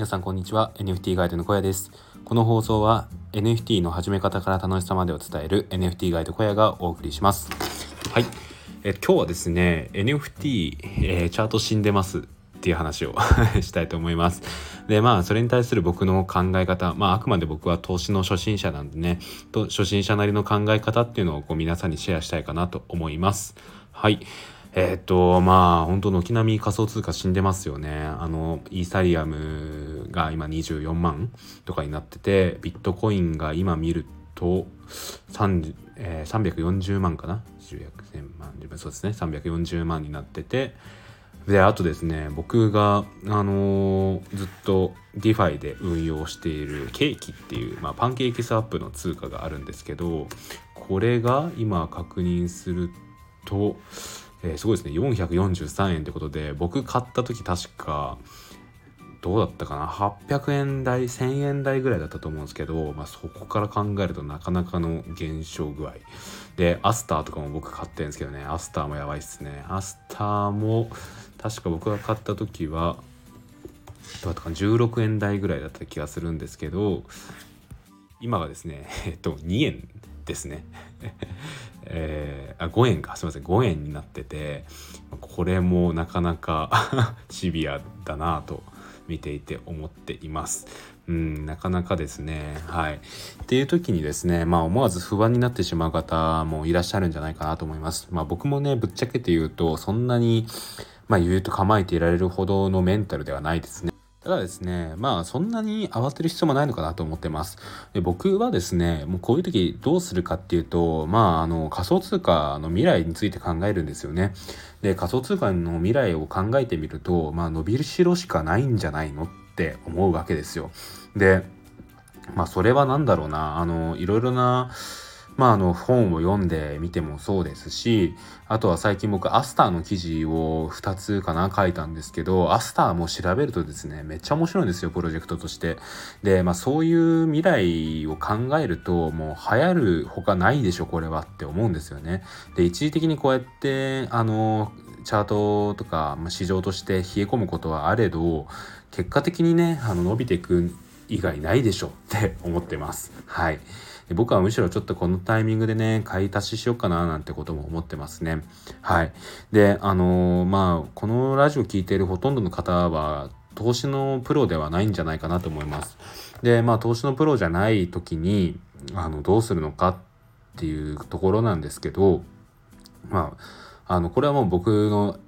皆さんこんにちは NFT ガイドの小屋ですこの放送は NFT の始め方から楽しさまでを伝える NFT ガイド小屋がお送りしますはいえ今日はですね NFT、えー、チャート死んでますっていう話を したいと思います。で、まあ、それに対する僕の考え方、まあ、あくまで僕は投資の初心者なんでね、と初心者なりの考え方っていうのをこう皆さんにシェアしたいかなと思います。はい。えー、っと、まあ、本当軒並み仮想通貨死んでますよね。あの、イーサリアムが今24万とかになってて、ビットコインが今見ると、えー、340万かな ?10 0万、そうですね、340万になってて、で、あとですね、僕が、あのー、ずっと DeFi で運用しているケーキっていう、まあ、パンケーキスワップの通貨があるんですけど、これが今確認すると、えー、すごいですね。443円ってことで僕買った時確かどうだったかな？800円台1000円台ぐらいだったと思うんですけど、まあ、そこから考えるとなかなかの減少具合。でアスターとかも僕買ってるんですけどね。アスターもやばいっすね。アスターも確か僕が買った時はどうだったかな？16円台ぐらいだった気がするんですけど今がですねえっと2円ですね。えー、あ5円かすいません5円になっててこれもなかなか シビアだなと見ていて思っています。うん、なかなかですね。はい。っていう時にですね、まあ思わず不安になってしまう方もいらっしゃるんじゃないかなと思います。まあ僕もね、ぶっちゃけて言うと、そんなに、まあ言うと構えていられるほどのメンタルではないですね。ただですね、まあそんなに慌てる必要もないのかなと思ってます。で僕はですね、もうこういう時どうするかっていうと、まああの仮想通貨の未来について考えるんですよね。で、仮想通貨の未来を考えてみると、まあ伸びるしろしかないんじゃないのって思うわけですよ。で、まあそれは何だろうな、あの、いろいろな、まあ、あの本を読んでみてもそうですしあとは最近僕アスターの記事を2つかな書いたんですけどアスターも調べるとですねめっちゃ面白いんですよプロジェクトとして。でまあそういう未来を考えるともう流行るほかないでしょこれはって思うんですよね。で一時的にこうやってあのチャートとか、市場として冷え込むことはあれど結果的にねあの伸びていく以外ないでしょって 思ってますはい。僕はむしろちょっとこのタイミングでね、買い足ししようかななんてことも思ってますね。はい。で、あのー、まあ、このラジオ聴いているほとんどの方は、投資のプロではないんじゃないかなと思います。で、まあ、投資のプロじゃない時に、あの、どうするのかっていうところなんですけど、まあ、あの、これはもう僕の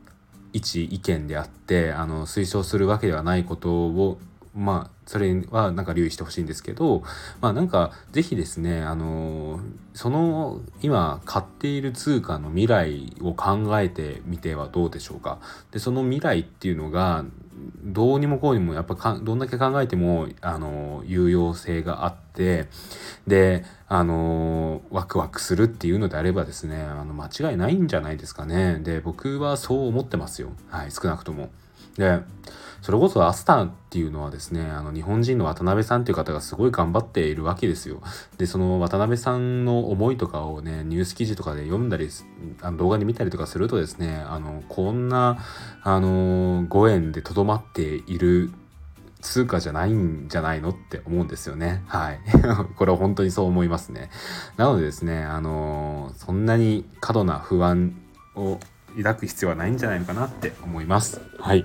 一意見であって、あの、推奨するわけではないことをまあそれはなんか留意してほしいんですけどまあなんか是非ですねあのその今買っている通貨の未来を考えてみてはどうでしょうか。でその未来っていうのがどうにもこうにもやっぱかどんだけ考えてもあの有用性があってであのワクワクするっていうのであればですねあの間違いないんじゃないですかねで僕はそう思ってますよはい少なくとも。でそれこそアスターっていうのはですねあの日本人の渡辺さんっていう方がすごい頑張っているわけですよ。でその渡辺さんの思いとかをねニュース記事とかで読んだりあの動画で見たりとかするとですねあのこんなあの5円でとどまっている通貨じゃないんじゃないのって思うんですよね。はい。これは本当にそう思いますね。なのでですね、あのそんなに過度な不安を抱く必要はないんじゃないのかなって思います。はい。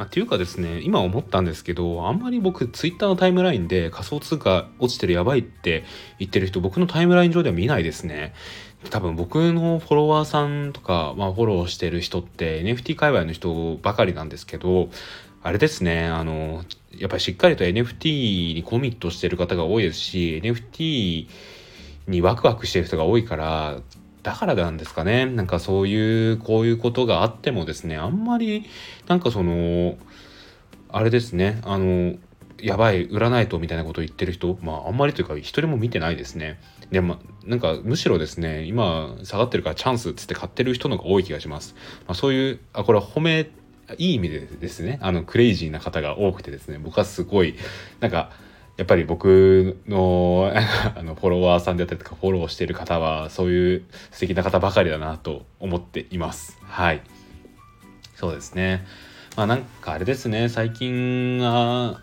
まあ、っていうかですね今思ったんですけどあんまり僕ツイッターのタイムラインで仮想通貨落ちてるやばいって言ってる人僕のタイムライン上では見ないですね多分僕のフォロワーさんとか、まあ、フォローしてる人って NFT 界隈の人ばかりなんですけどあれですねあのやっぱりしっかりと NFT にコミットしてる方が多いですし NFT にワクワクしてる人が多いからだからなんですかね。なんかそういう、こういうことがあってもですね、あんまり、なんかその、あれですね、あの、やばい、売らないとみたいなことを言ってる人、まああんまりというか一人も見てないですね。でも、なんかむしろですね、今下がってるからチャンスっつって買ってる人の方が多い気がします。まあそういう、あ、これは褒め、いい意味でですね、あのクレイジーな方が多くてですね、僕はすごい、なんか、やっぱり僕の あのフォロワーさんであったりとかフォローしている方はそういう素敵な方ばかりだなと思っています。はい。そうですね。まあなんかあれですね、最近は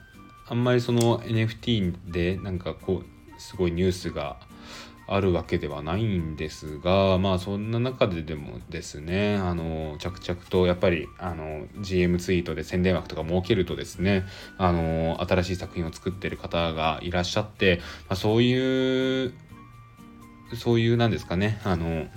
あんまりその NFT でなんかこうすごいニュースがあるわけではないんですがまあそんな中ででもですねあの着々とやっぱりあの GM ツイートで宣伝枠とか設けるとですねあの新しい作品を作ってる方がいらっしゃって、まあ、そういうそういうなんですかねあの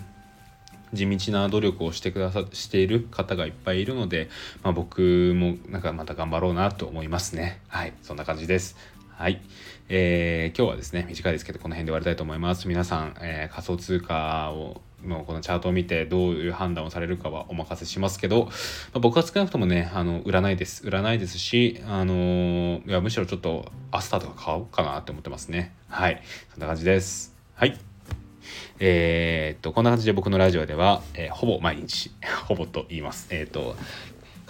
地道な努力をしてくださしている方がいっぱいいるので、まあ、僕もなんかまた頑張ろうなと思いますね。はいそんな感じです。はい。えー、今日はですね、短いですけど、この辺で終わりたいと思います。皆さん、えー、仮想通貨をのこのチャートを見てどういう判断をされるかはお任せしますけど、まあ、僕は少なくともね、あの、売らないです。売らないですし、あのー、いや、むしろちょっとアスターとか買おうかなって思ってますね。はい。そんな感じです。はい。えー、っと、こんな感じで僕のラジオでは、えー、ほぼ毎日、ほぼと言います。えー、っと、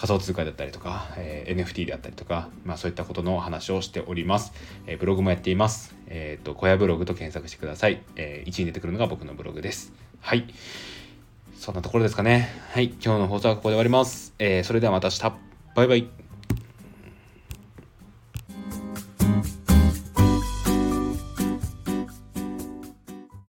仮想通貨だったりとか、えー、NFT であったりとか、まあ、そういったことの話をしております。えー、ブログもやっています。えっ、ー、と、小屋ブログと検索してください。え、1位に出てくるのが僕のブログです。はい。そんなところですかね。はい。今日の放送はここで終わります。え、それではまた明日。バイバイ。